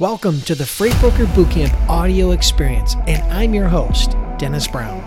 Welcome to the Freight Broker Bootcamp audio experience, and I'm your host, Dennis Brown.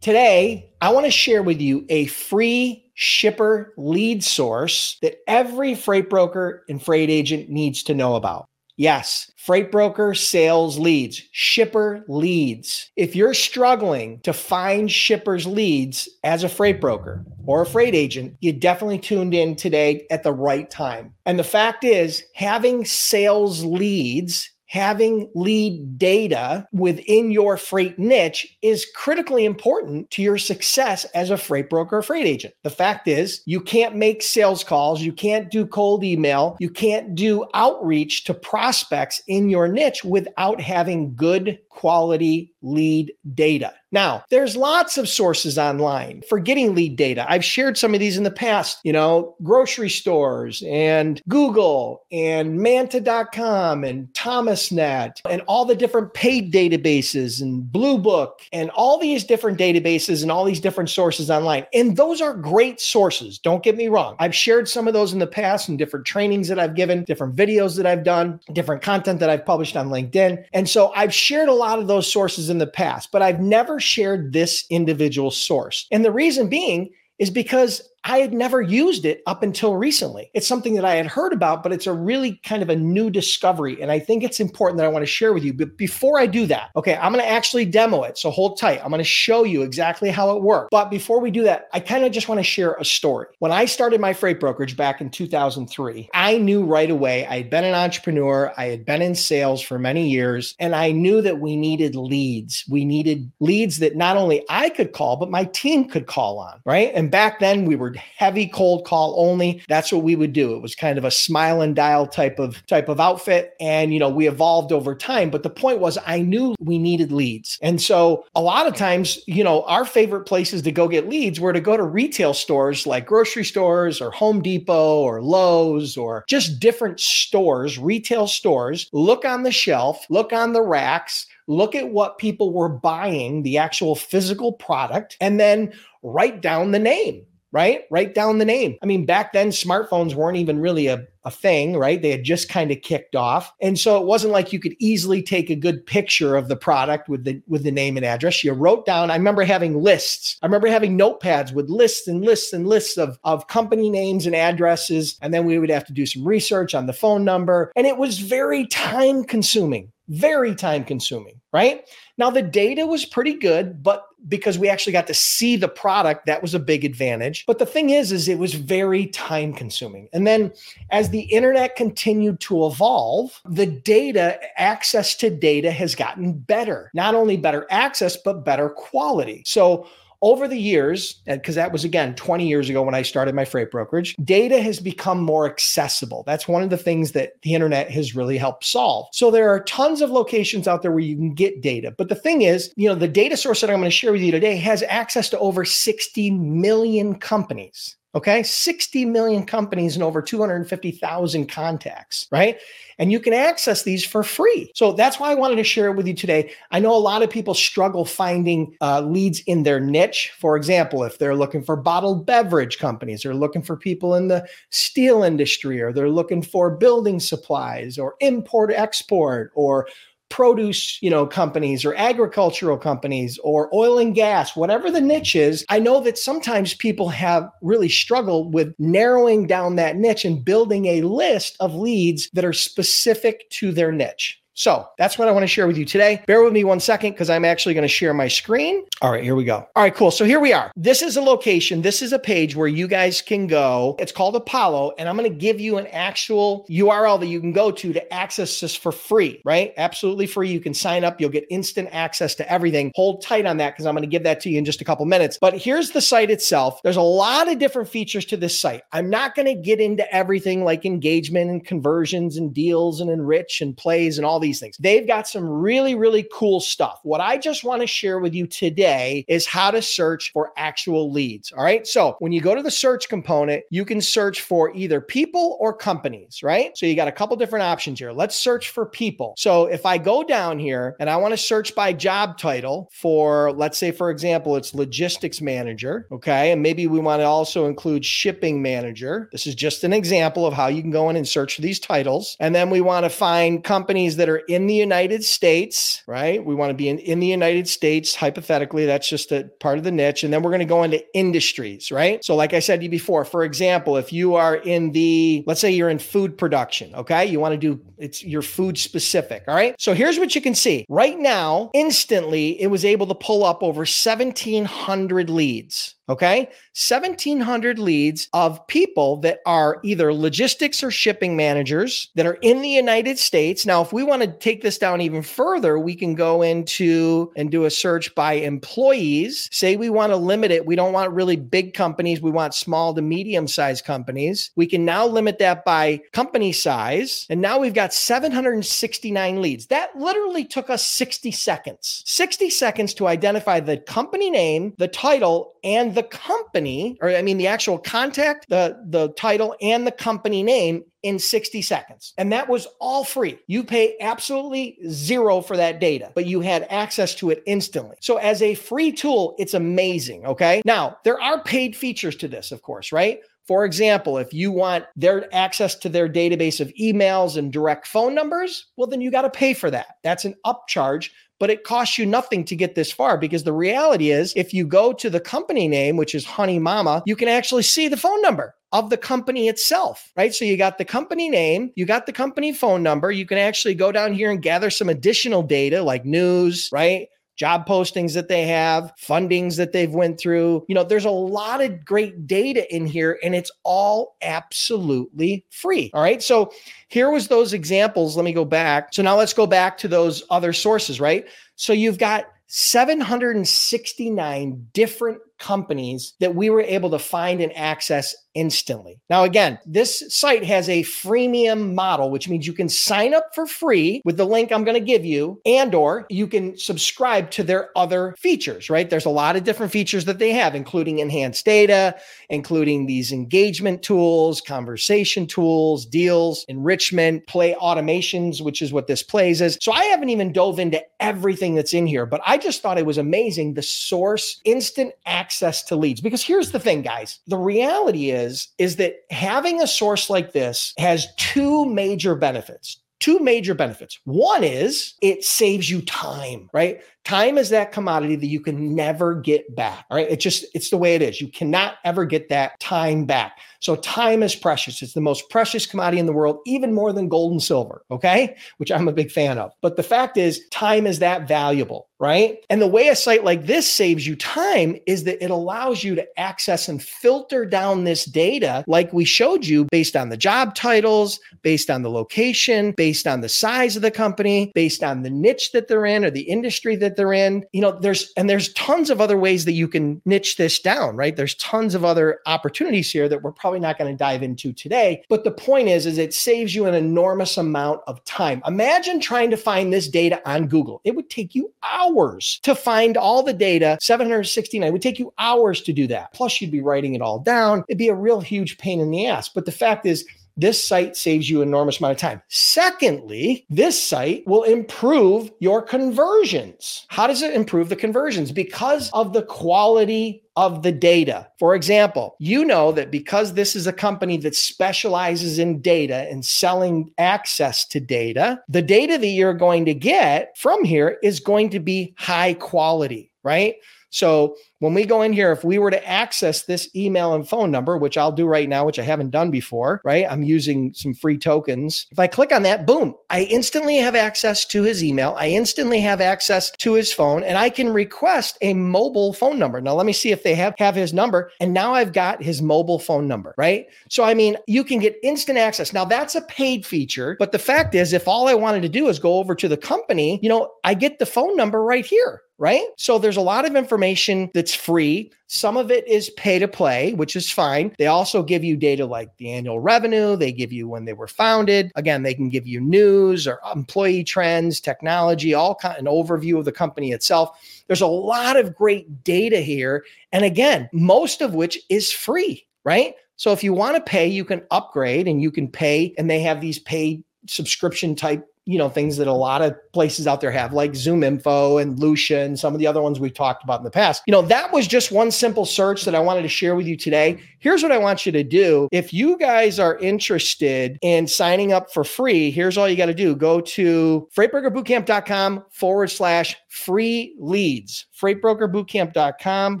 Today, I want to share with you a free shipper lead source that every freight broker and freight agent needs to know about. Yes, freight broker sales leads, shipper leads. If you're struggling to find shippers leads as a freight broker or a freight agent, you definitely tuned in today at the right time. And the fact is, having sales leads having lead data within your freight niche is critically important to your success as a freight broker or freight agent. The fact is, you can't make sales calls, you can't do cold email, you can't do outreach to prospects in your niche without having good quality lead data. Now, there's lots of sources online for getting lead data. I've shared some of these in the past, you know, grocery stores and Google and Manta.com and ThomasNet and all the different paid databases and Blue Book and all these different databases and all these different sources online. And those are great sources. Don't get me wrong. I've shared some of those in the past in different trainings that I've given, different videos that I've done, different content that I've published on LinkedIn. And so I've shared a lot of those sources in the past, but I've never shared this individual source. And the reason being is because I had never used it up until recently. It's something that I had heard about, but it's a really kind of a new discovery. And I think it's important that I want to share with you. But before I do that, okay, I'm going to actually demo it. So hold tight. I'm going to show you exactly how it works. But before we do that, I kind of just want to share a story. When I started my freight brokerage back in 2003, I knew right away I had been an entrepreneur, I had been in sales for many years, and I knew that we needed leads. We needed leads that not only I could call, but my team could call on, right? And back then we were heavy cold call only. That's what we would do. It was kind of a smile and dial type of type of outfit. And you know, we evolved over time. But the point was I knew we needed leads. And so a lot of times, you know, our favorite places to go get leads were to go to retail stores like grocery stores or Home Depot or Lowe's or just different stores, retail stores, look on the shelf, look on the racks, look at what people were buying, the actual physical product, and then write down the name right? Write down the name. I mean, back then, smartphones weren't even really a, a thing, right? They had just kind of kicked off. And so it wasn't like you could easily take a good picture of the product with the with the name and address. You wrote down, I remember having lists. I remember having notepads with lists and lists and lists of, of company names and addresses. And then we would have to do some research on the phone number. And it was very time consuming very time consuming, right? Now, the data was pretty good, but because we actually got to see the product, that was a big advantage. But the thing is, is it was very time consuming. And then as the internet continued to evolve, the data, access to data has gotten better. Not only better access, but better quality. So over the years, because that was again 20 years ago when I started my freight brokerage, data has become more accessible. That's one of the things that the internet has really helped solve. So there are tons of locations out there where you can get data. But the thing is, you know, the data source that I'm going to share with you today has access to over 60 million companies. Okay, 60 million companies and over 250,000 contacts, right? And you can access these for free. So that's why I wanted to share it with you today. I know a lot of people struggle finding uh, leads in their niche. For example, if they're looking for bottled beverage companies, they're looking for people in the steel industry, or they're looking for building supplies, or import export, or produce, you know, companies or agricultural companies or oil and gas, whatever the niche is, I know that sometimes people have really struggled with narrowing down that niche and building a list of leads that are specific to their niche. So that's what I want to share with you today. Bear with me one second because I'm actually going to share my screen. All right, here we go. All right, cool. So here we are. This is a location. This is a page where you guys can go. It's called Apollo, and I'm going to give you an actual URL that you can go to to access this for free, right? Absolutely free. You can sign up. You'll get instant access to everything. Hold tight on that because I'm going to give that to you in just a couple minutes. But here's the site itself. There's a lot of different features to this site. I'm not going to get into everything like engagement and conversions and deals and enrich and plays and all these things. They've got some really, really cool stuff. What I just want to share with you today is how to search for actual leads. All right. So when you go to the search component, you can search for either people or companies, right? So you got a couple different options here. Let's search for people. So if I go down here and I want to search by job title for, let's say, for example, it's logistics manager. Okay. And maybe we want to also include shipping manager. This is just an example of how you can go in and search for these titles. And then we want to find companies that are in the United States, right? We want to be in, in the United States. Hypothetically, that's just a part of the niche. And then we're going to go into industries, right? So, like I said to you before, for example, if you are in the, let's say you're in food production, okay? You want to do it's your food specific. All right. So here's what you can see right now. Instantly, it was able to pull up over 1,700 leads. Okay. 1,700 leads of people that are either logistics or shipping managers that are in the United States. Now, if we want to take this down even further, we can go into and do a search by employees. Say we want to limit it. We don't want really big companies. We want small to medium sized companies. We can now limit that by company size. And now we've got 769 leads. That literally took us 60 seconds. 60 seconds to identify the company name, the title, and the company, or I mean the actual contact, the the title and the company name in 60 seconds. And that was all free. You pay absolutely zero for that data, but you had access to it instantly. So as a free tool, it's amazing, okay? Now, there are paid features to this, of course, right? For example, if you want their access to their database of emails and direct phone numbers, well, then you got to pay for that. That's an upcharge, but it costs you nothing to get this far because the reality is if you go to the company name, which is Honey Mama, you can actually see the phone number of the company itself, right? So you got the company name, you got the company phone number. You can actually go down here and gather some additional data like news, right? Job postings that they have, fundings that they've went through. You know, there's a lot of great data in here and it's all absolutely free. All right? So here was those examples. Let me go back. So now let's go back to those other sources, right? So you've got 769 different companies that we were able to find and access instantly. Now, again, this site has a freemium model, which means you can sign up for free with the link I'm going to give you, and or you can subscribe to their other features, right? There's a lot of different features that they have, including enhanced data, including these engagement tools, conversation tools, deals, enrichment, play automations, which is what this plays is. So I haven't even dove into everything that's in here, but I just thought it was amazing the source instant access to leads. Because here's the thing, guys, the reality is is is that having a source like this has two major benefits two major benefits. One is it saves you time, right? Time is that commodity that you can never get back. All right. It just, it's the way it is. You cannot ever get that time back. So time is precious. It's the most precious commodity in the world, even more than gold and silver. Okay. Which I'm a big fan of. But the fact is, time is that valuable, right? And the way a site like this saves you time is that it allows you to access and filter down this data, like we showed you, based on the job titles, based on the location, based on the size of the company, based on the niche that they're in or the industry that that they're in. You know, there's and there's tons of other ways that you can niche this down, right? There's tons of other opportunities here that we're probably not going to dive into today. But the point is, is it saves you an enormous amount of time. Imagine trying to find this data on Google. It would take you hours to find all the data, 769. It would take you hours to do that. Plus, you'd be writing it all down. It'd be a real huge pain in the ass. But the fact is, this site saves you an enormous amount of time. Secondly, this site will improve your conversions. How does it improve the conversions? Because of the quality of the data. For example, you know that because this is a company that specializes in data and selling access to data, the data that you're going to get from here is going to be high quality, right? So when we go in here, if we were to access this email and phone number, which I'll do right now, which I haven't done before, right? I'm using some free tokens. If I click on that, boom, I instantly have access to his email. I instantly have access to his phone and I can request a mobile phone number. Now, let me see if they have, have his number. And now I've got his mobile phone number, right? So, I mean, you can get instant access. Now, that's a paid feature. But the fact is, if all I wanted to do is go over to the company, you know, I get the phone number right here right? So there's a lot of information that's free. Some of it is pay to play, which is fine. They also give you data like the annual revenue. They give you when they were founded. Again, they can give you news or employee trends, technology, all kind an overview of the company itself. There's a lot of great data here. And again, most of which is free, right? So if you want to pay, you can upgrade and you can pay, and they have these paid subscription type you know things that a lot of places out there have like ZoomInfo and Lusha and some of the other ones we've talked about in the past. You know that was just one simple search that i wanted to share with you today here's what i want you to do if you guys are interested in signing up for free here's all you got to do go to freightbrokerbootcamp.com forward slash free leads freightbrokerbootcamp.com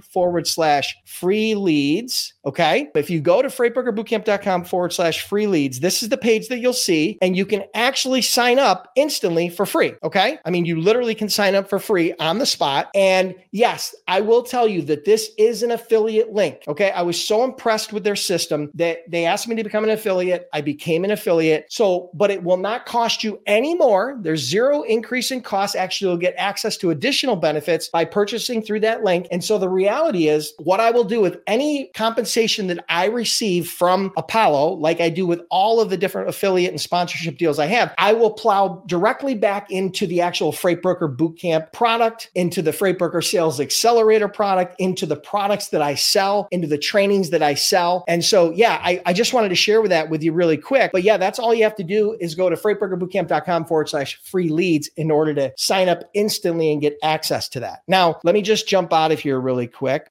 forward slash free leads. Okay. If you go to freightbrokerbootcamp.com forward slash free leads, this is the page that you'll see, and you can actually sign up instantly for free. Okay. I mean, you literally can sign up for free on the spot. And yes, I will tell you that this is an affiliate link. Okay. I was so impressed with their system that they asked me to become an affiliate. I became an affiliate. So, but it will not cost you any more. There's zero increase in cost. Actually, you'll get access to additional benefits by purchasing purchasing through that link. And so the reality is, what I will do with any compensation that I receive from Apollo, like I do with all of the different affiliate and sponsorship deals I have, I will plow directly back into the actual Freight Broker Bootcamp product, into the Freight Broker Sales Accelerator product, into the products that I sell, into the trainings that I sell. And so, yeah, I, I just wanted to share with that with you really quick. But yeah, that's all you have to do is go to freightbrokerbootcamp.com forward slash free leads in order to sign up instantly and get access to that. Now, let me just jump out of here really quick.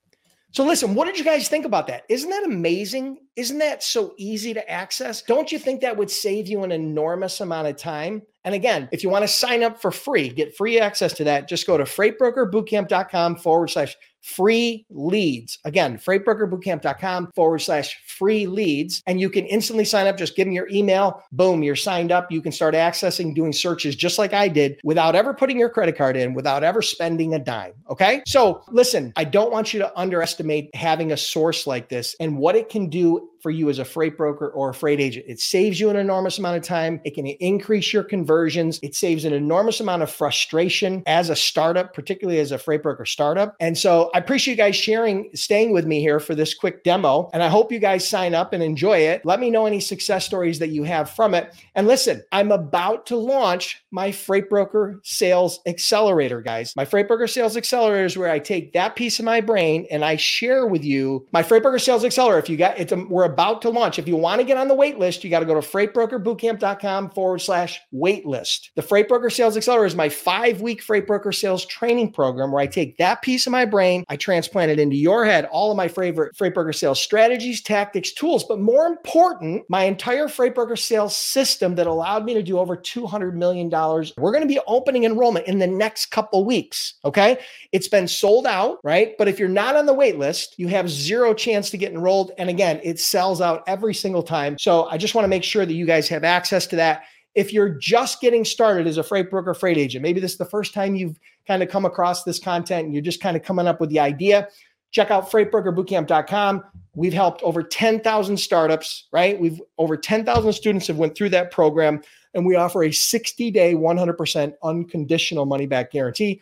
So, listen, what did you guys think about that? Isn't that amazing? Isn't that so easy to access? Don't you think that would save you an enormous amount of time? And again, if you want to sign up for free, get free access to that, just go to freightbrokerbootcamp.com forward slash free leads. Again, freightbrokerbootcamp.com forward slash free leads. And you can instantly sign up. Just give me your email. Boom, you're signed up. You can start accessing, doing searches just like I did without ever putting your credit card in, without ever spending a dime. Okay. So listen, I don't want you to underestimate having a source like this and what it can do for you as a freight broker or a freight agent. It saves you an enormous amount of time. It can increase your conversions. It saves an enormous amount of frustration as a startup, particularly as a freight broker startup. And so I appreciate you guys sharing, staying with me here for this quick demo. And I hope you guys sign up and enjoy it. Let me know any success stories that you have from it. And listen, I'm about to launch my freight broker sales accelerator, guys. My freight broker sales accelerator is where I take that piece of my brain and I share with you my freight broker sales accelerator. If you got it's a, we're about to launch. If you want to get on the wait list, you got to go to freightbrokerbootcamp.com forward slash wait list. The Freight Broker Sales Accelerator is my five week freight broker sales training program where I take that piece of my brain, I transplant it into your head, all of my favorite freight broker sales strategies, tactics, tools, but more important, my entire freight broker sales system that allowed me to do over $200 million. We're going to be opening enrollment in the next couple weeks. Okay. It's been sold out, right? But if you're not on the wait list, you have zero chance to get enrolled. And again, it's sells out every single time. So I just want to make sure that you guys have access to that. If you're just getting started as a freight broker, freight agent, maybe this is the first time you've kind of come across this content and you're just kind of coming up with the idea, check out freightbrokerbootcamp.com. We've helped over 10,000 startups, right? We've over 10,000 students have went through that program and we offer a 60-day 100% unconditional money back guarantee.